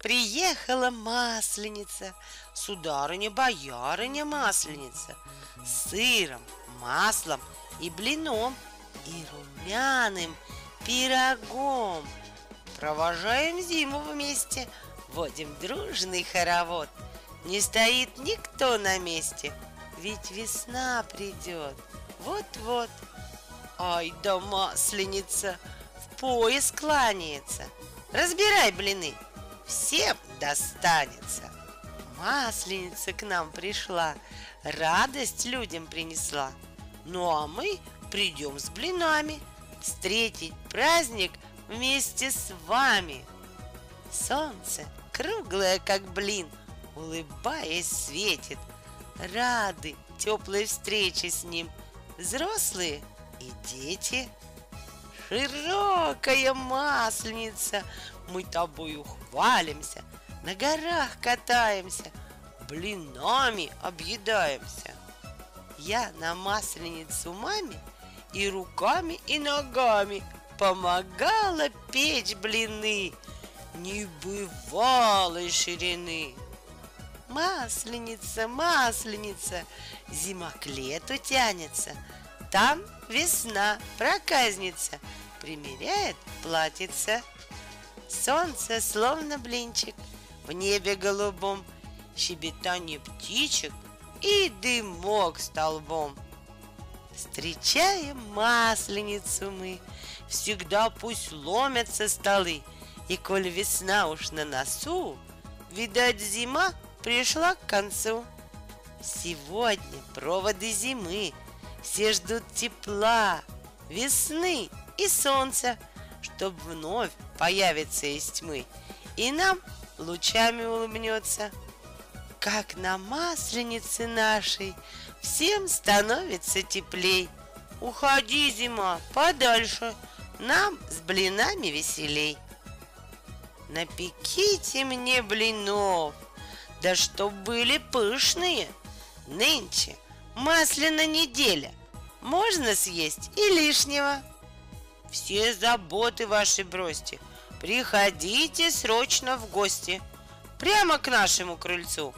Приехала масленица, сударыня-боярыня масленица, с сыром, маслом и блином, и румяным пирогом. Провожаем зиму вместе, водим дружный хоровод. Не стоит никто на месте, ведь весна придет. Вот-вот. Ай да масленица, в пояс кланяется. Разбирай блины, всем достанется. Масленица к нам пришла, радость людям принесла. Ну а мы придем с блинами встретить праздник вместе с вами. Солнце круглое, как блин, улыбаясь, светит. Рады теплой встрече с ним взрослые и дети. Широкая масленица, мы тобою хвалимся, на горах катаемся, блинами объедаемся. Я на масленицу маме и руками, и ногами помогала печь блины небывалой ширины. Масленица, масленица, зима к лету тянется, там весна, проказница, примеряет платьице. Солнце словно блинчик, в небе голубом, щебетание птичек и дымок столбом. Встречаем масленицу мы, всегда пусть ломятся столы, и коль весна уж на носу, видать, зима пришла к концу. Сегодня проводы зимы, все ждут тепла, весны и солнца, чтоб вновь появиться из тьмы, и нам лучами улыбнется. Как на масленице нашей всем становится теплей. Уходи, зима, подальше, нам с блинами веселей. Напеките мне блинов, да чтоб были пышные. Нынче масляная неделя, можно съесть и лишнего. Все заботы ваши бросьте, приходите срочно в гости, прямо к нашему крыльцу,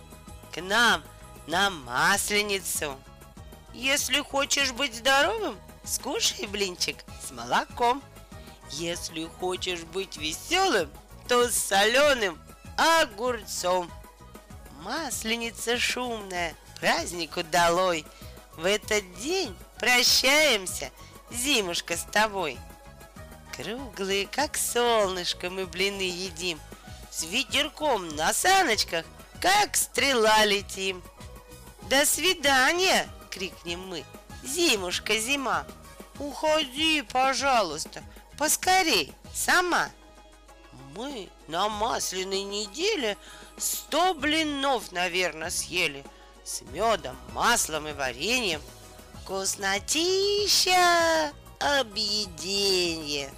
к нам на масленицу. Если хочешь быть здоровым, скушай блинчик с молоком. Если хочешь быть веселым, то с соленым огурцом. Масленица шумная, празднику долой. В этот день прощаемся, зимушка, с тобой. Круглые, как солнышко, мы блины едим. С ветерком на саночках, как стрела летим. До свидания, крикнем мы. Зимушка, зима. Уходи, пожалуйста, поскорей, сама. Мы на масляной неделе сто блинов, наверное, съели с медом, маслом и вареньем. Вкуснотища объеденье.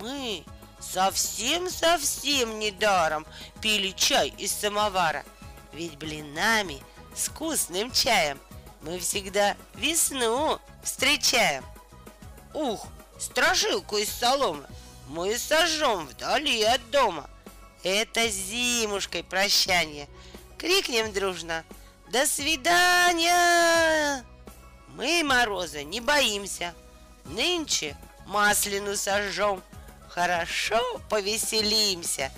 Мы совсем-совсем недаром пили чай из самовара, ведь блинами с вкусным чаем мы всегда весну встречаем. Ух, страшилку из соломы мы сожжем вдали от дома. Это зимушкой прощание. Крикнем дружно «До свидания!» Мы мороза не боимся. Нынче маслину сожжем. Хорошо повеселимся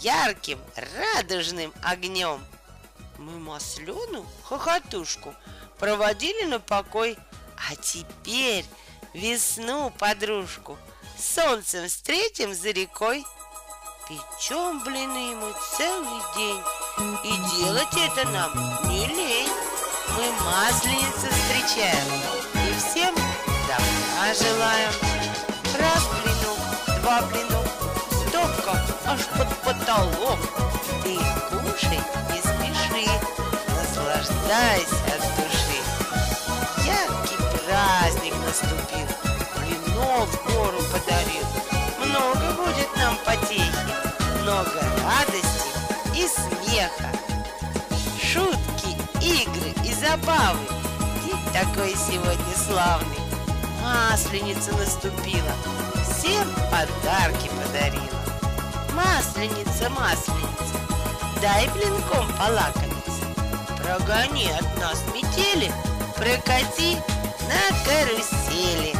ярким радужным огнем. Мы маслену, хохотушку, проводили на покой, а теперь весну подружку – солнцем встретим за рекой. Печем блины мы целый день, и делать это нам не лень. Мы масленицы встречаем, и всем добра желаем. Наслаждайся от души. Яркий праздник наступил, блинов гору подарил. Много будет нам потехи, много радости и смеха. Шутки, игры и забавы. День такой сегодня славный. Масленица наступила, всем подарки подарила. Масленица, масленица, дай блинком полакомиться. Прогони от нас метели, прокати на карусели.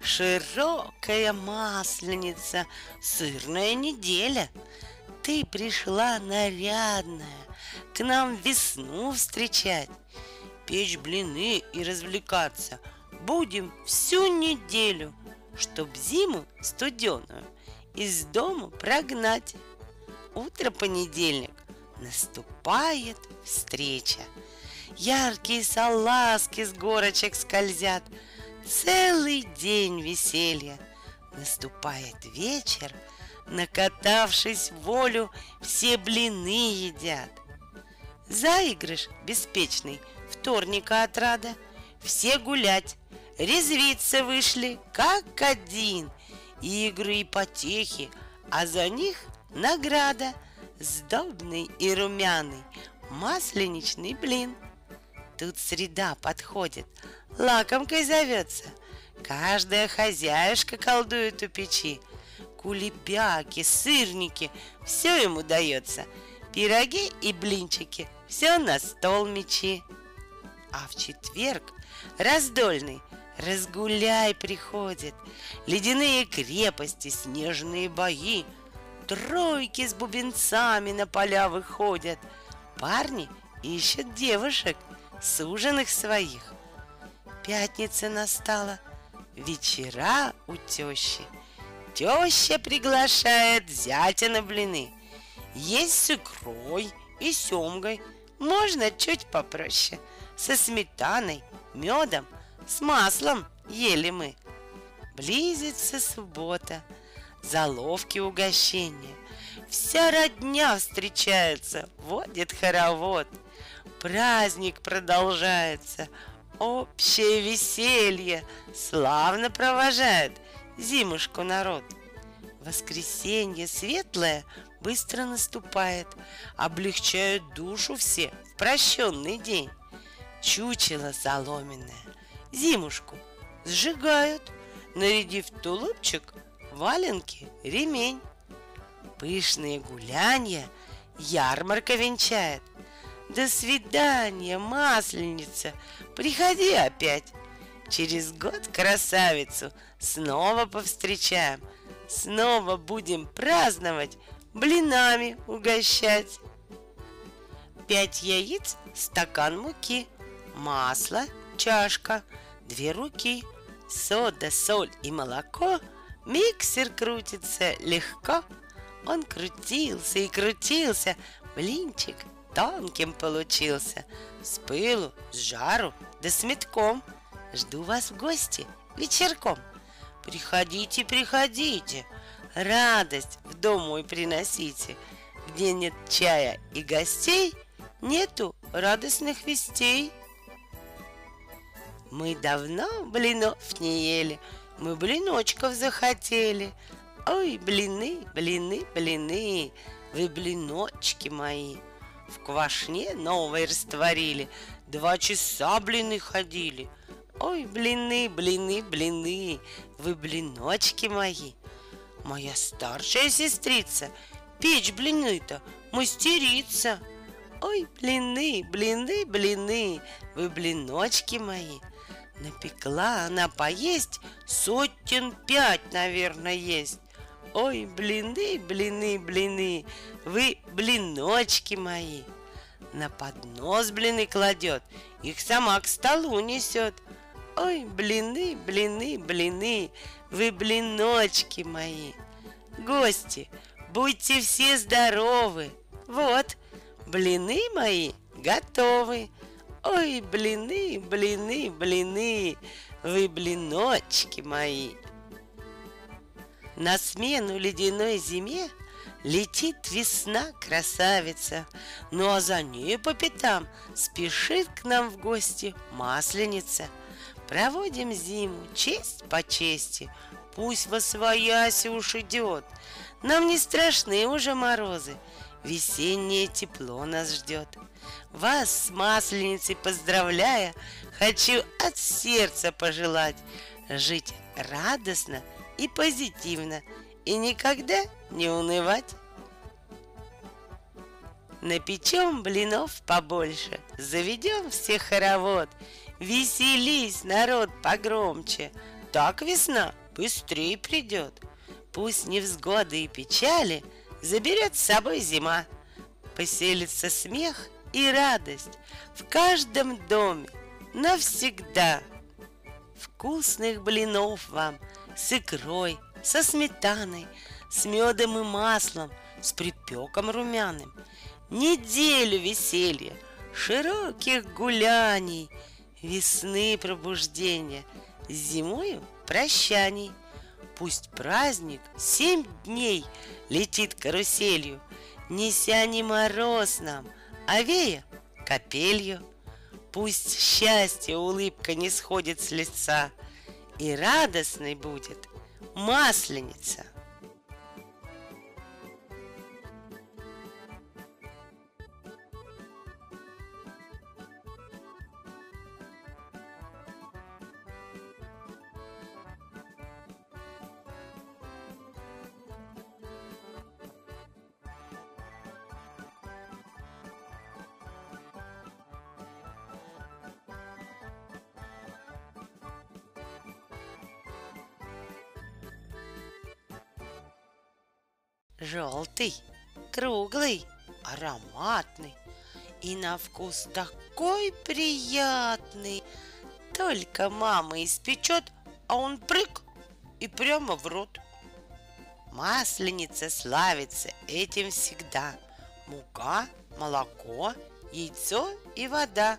Широкая масленица, сырная неделя. Ты пришла нарядная, к нам весну встречать. Печь блины и развлекаться будем всю неделю, Чтоб зиму студеную из дома прогнать. Утро понедельник, наступает встреча. Яркие салазки с горочек скользят – целый день веселья. Наступает вечер, накатавшись волю, все блины едят. Заигрыш беспечный, вторника отрада, все гулять, резвиться вышли, как один. Игры и потехи, а за них награда, сдобный и румяный, масленичный блин. Тут среда подходит, лакомкой зовется. Каждая хозяюшка колдует у печи. Кулебяки, сырники, все ему дается. Пироги и блинчики, все на стол мечи. А в четверг раздольный разгуляй приходит. Ледяные крепости, снежные бои, Тройки с бубенцами на поля выходят. Парни ищут девушек, суженых своих. Пятница настала, вечера у тещи. Теща приглашает зятя на блины. Есть с икрой и семгой, можно чуть попроще. Со сметаной, медом, с маслом ели мы. Близится суббота, заловки угощения. Вся родня встречается, водит хоровод. Праздник продолжается, Общее веселье славно провожает зимушку народ. Воскресенье светлое быстро наступает, облегчают душу все в прощенный день. Чучело соломенное, зимушку сжигают, нарядив тулупчик, валенки, ремень. Пышные гулянья ярмарка венчает. До свидания, масленица, приходи опять. Через год красавицу снова повстречаем. Снова будем праздновать, блинами угощать. Пять яиц, стакан муки, масло, чашка, две руки, сода, соль и молоко. Миксер крутится легко. Он крутился и крутился, блинчик тонким получился, с пылу, с жару, да с метком. Жду вас в гости вечерком. Приходите, приходите, радость в дом мой приносите. Где нет чая и гостей, нету радостных вестей. Мы давно блинов не ели, мы блиночков захотели. Ой, блины, блины, блины, вы блиночки мои. В квашне новой растворили, Два часа блины ходили. Ой, блины, блины, блины, Вы блиночки мои. Моя старшая сестрица Печь блины-то мастерица. Ой, блины, блины, блины, Вы блиночки мои. Напекла она поесть Сотен пять, наверное, есть. Ой, блины, блины, блины, вы блиночки мои. На поднос блины кладет, их сама к столу несет. Ой, блины, блины, блины, вы блиночки мои. Гости, будьте все здоровы. Вот, блины мои готовы. Ой, блины, блины, блины, вы блиночки мои. На смену ледяной зиме Летит весна, красавица, Ну а за ней по пятам Спешит к нам в гости масленица. Проводим зиму честь по чести, Пусть во свояси уж идет. Нам не страшны уже морозы, Весеннее тепло нас ждет. Вас с Масленицей поздравляя, Хочу от сердца пожелать Жить радостно и позитивно И никогда не унывать. Напечем блинов побольше, заведем всех хоровод, Веселись, народ, погромче, так весна быстрее придет. Пусть невзгоды и печали заберет с собой зима, Поселится смех и радость в каждом доме навсегда. Вкусных блинов вам с икрой, со сметаной, с медом и маслом, с припеком румяным. Неделю веселья, широких гуляний, весны пробуждения, зимою прощаний. Пусть праздник семь дней летит каруселью, Неся не мороз нам, а вея капелью. Пусть счастье, улыбка не сходит с лица, И радостной будет масленица – Желтый, круглый, ароматный И на вкус такой приятный. Только мама испечет, а он прыг и прямо в рот. Масленица славится этим всегда. Мука, молоко, яйцо и вода.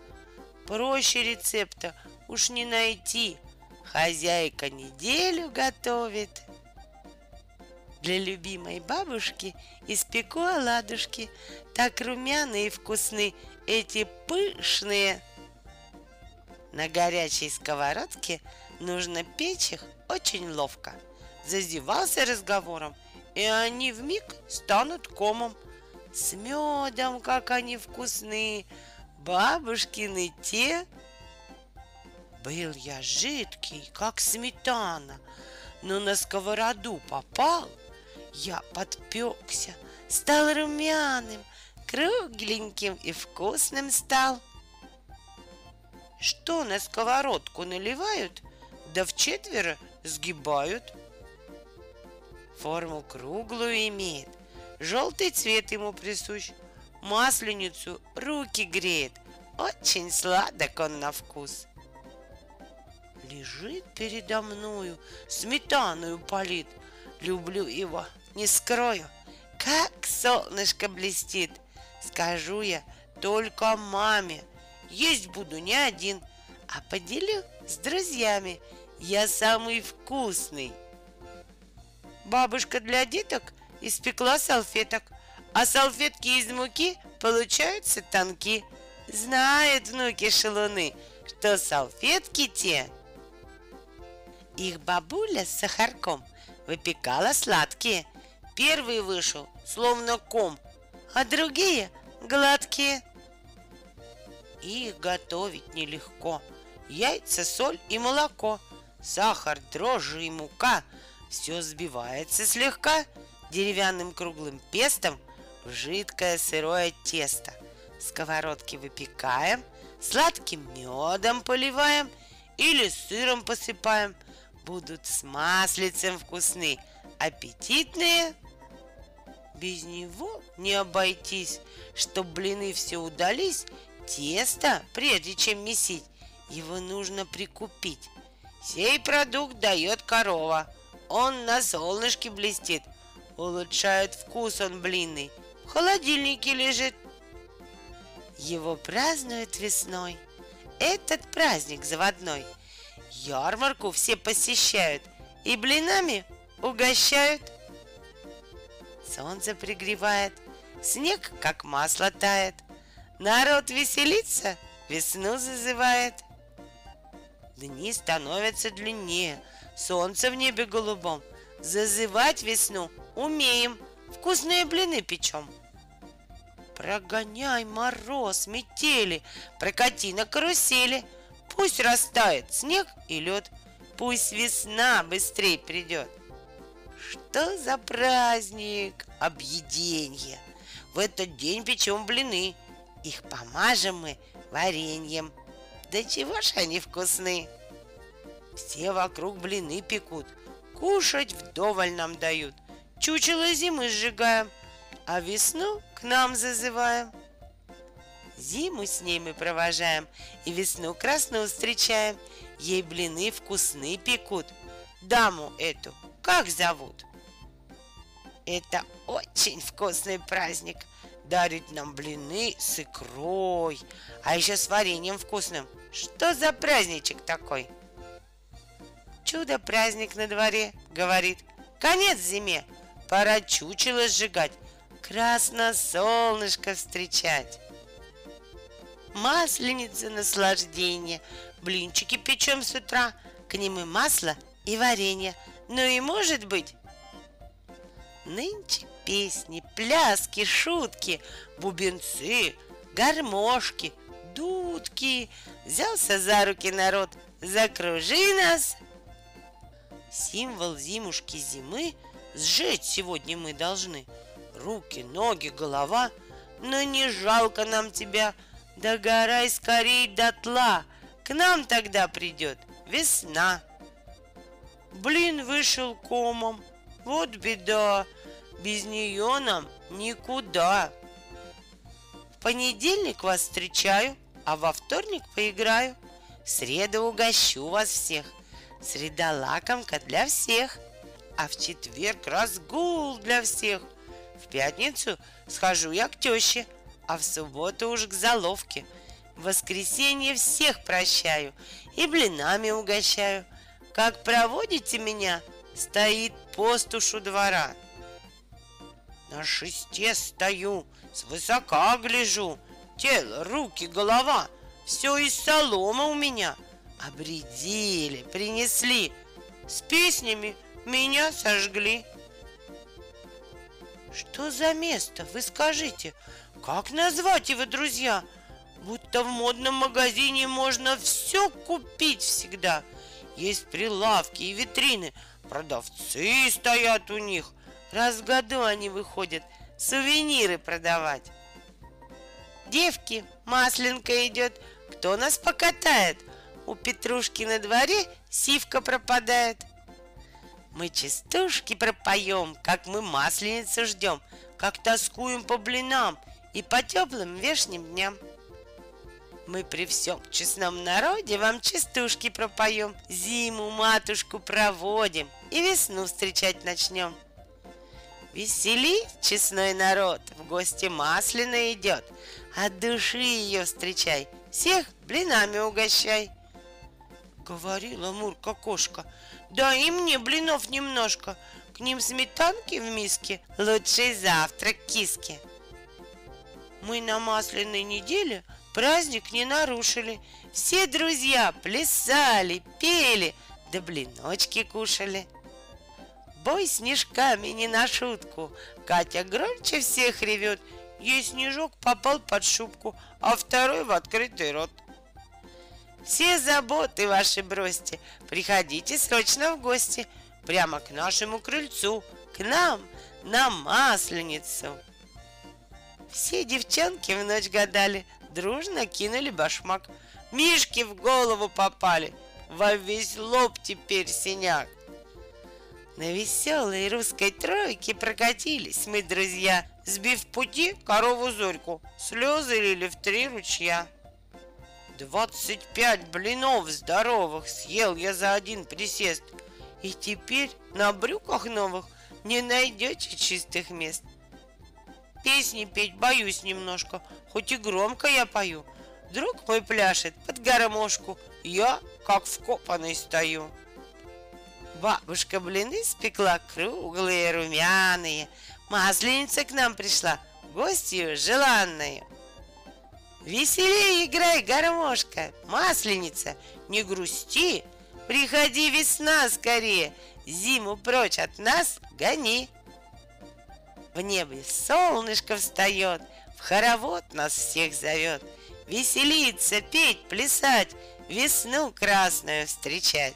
Проще рецепта уж не найти. Хозяйка неделю готовит – для любимой бабушки испеку оладушки, так румяные и вкусные, эти пышные. На горячей сковородке нужно печь их очень ловко. Зазевался разговором, и они в миг станут комом. С медом, как они вкусны, бабушкины те. Был я жидкий, как сметана, но на сковороду попал — я подпекся, стал румяным, кругленьким и вкусным стал. Что на сковородку наливают, да в четверо сгибают. Форму круглую имеет, желтый цвет ему присущ, масленицу руки греет, очень сладок он на вкус. Лежит передо мною, сметаную полит, люблю его, не скрою, как солнышко блестит. Скажу я только маме. Есть буду не один, а поделю с друзьями. Я самый вкусный. Бабушка для деток испекла салфеток, а салфетки из муки получаются тонки. Знают внуки шалуны, что салфетки те. Их бабуля с сахарком выпекала сладкие – Первый вышел, словно ком, а другие гладкие. Их готовить нелегко. Яйца, соль и молоко, сахар, дрожжи и мука. Все сбивается слегка деревянным круглым пестом в жидкое сырое тесто. Сковородки выпекаем, сладким медом поливаем или сыром посыпаем. Будут с маслицем вкусны, аппетитные без него не обойтись. Чтоб блины все удались, тесто, прежде чем месить, его нужно прикупить. Сей продукт дает корова. Он на солнышке блестит. Улучшает вкус он блинный. В холодильнике лежит. Его празднуют весной. Этот праздник заводной. Ярмарку все посещают и блинами угощают – Солнце пригревает, снег как масло тает. Народ веселится, весну зазывает. Дни становятся длиннее, солнце в небе голубом. Зазывать весну умеем, вкусные блины печем. Прогоняй мороз, метели, прокати на карусели. Пусть растает снег и лед, пусть весна быстрее придет. Что за праздник? Объеденье. В этот день печем блины. Их помажем мы вареньем. Да чего ж они вкусны! Все вокруг блины пекут, кушать вдоволь нам дают. Чучело зимы сжигаем, а весну к нам зазываем. Зиму с ней мы провожаем и весну красную встречаем. Ей блины вкусные пекут. Даму эту как зовут? Это очень вкусный праздник. Дарит нам блины с икрой, а еще с вареньем вкусным. Что за праздничек такой? Чудо-праздник на дворе, говорит. Конец зиме, пора чучело сжигать, красно солнышко встречать. Масленица наслаждение, блинчики печем с утра, к ним и масло, и варенье. Ну и может быть, нынче песни, пляски, шутки, бубенцы, гармошки, дудки. Взялся за руки народ, закружи нас. Символ зимушки зимы сжечь сегодня мы должны. Руки, ноги, голова, но не жалко нам тебя. Догорай скорей дотла, к нам тогда придет весна. Блин вышел комом, вот беда, без нее нам никуда. В понедельник вас встречаю, а во вторник поиграю. В среду угощу вас всех. Среда лакомка для всех. А в четверг разгул для всех. В пятницу схожу я к теще, а в субботу уж к заловке. В воскресенье всех прощаю и блинами угощаю. Как проводите меня, стоит пост уж у двора. На шесте стою, свысока гляжу, тело, руки, голова, все из соломы у меня. Обредили, принесли, с песнями меня сожгли. Что за место, вы скажите, как назвать его, друзья? Будто в модном магазине можно все купить всегда. Есть прилавки и витрины, продавцы стоят у них, Раз в году они выходят сувениры продавать. Девки, масленка идет, кто нас покатает? У Петрушки на дворе сивка пропадает. Мы частушки пропоем, как мы масленицу ждем, как тоскуем по блинам и по теплым вешним дням. Мы при всем честном народе вам частушки пропоем, зиму матушку проводим и весну встречать начнем. Весели, честной народ, в гости масляно идет. От души ее встречай, всех блинами угощай. Говорила Мурка кошка, да и мне блинов немножко, к ним сметанки в миске, лучший завтрак киски. Мы на масляной неделе праздник не нарушили. Все друзья плясали, пели, да блиночки кушали. Бой снежками не на шутку. Катя громче всех ревет. Ей снежок попал под шубку, а второй в открытый рот. Все заботы ваши бросьте, приходите срочно в гости, прямо к нашему крыльцу, к нам на Масленицу. Все девчонки в ночь гадали, дружно кинули башмак. Мишки в голову попали, во весь лоб теперь синяк. На веселой русской тройке прокатились мы, друзья, Сбив пути корову Зорьку, слезы лили в три ручья. Двадцать пять блинов здоровых съел я за один присест, И теперь на брюках новых не найдете чистых мест. Песни петь боюсь немножко, хоть и громко я пою. Друг мой пляшет под гармошку, я как вкопанный стою. Бабушка блины спекла круглые, румяные. Масленица к нам пришла, гостью желанную. Веселее играй, гармошка, масленица, не грусти. Приходи, весна скорее, зиму прочь от нас гони. В небе солнышко встает, В хоровод нас всех зовет, Веселиться, петь, плясать, Весну красную встречать.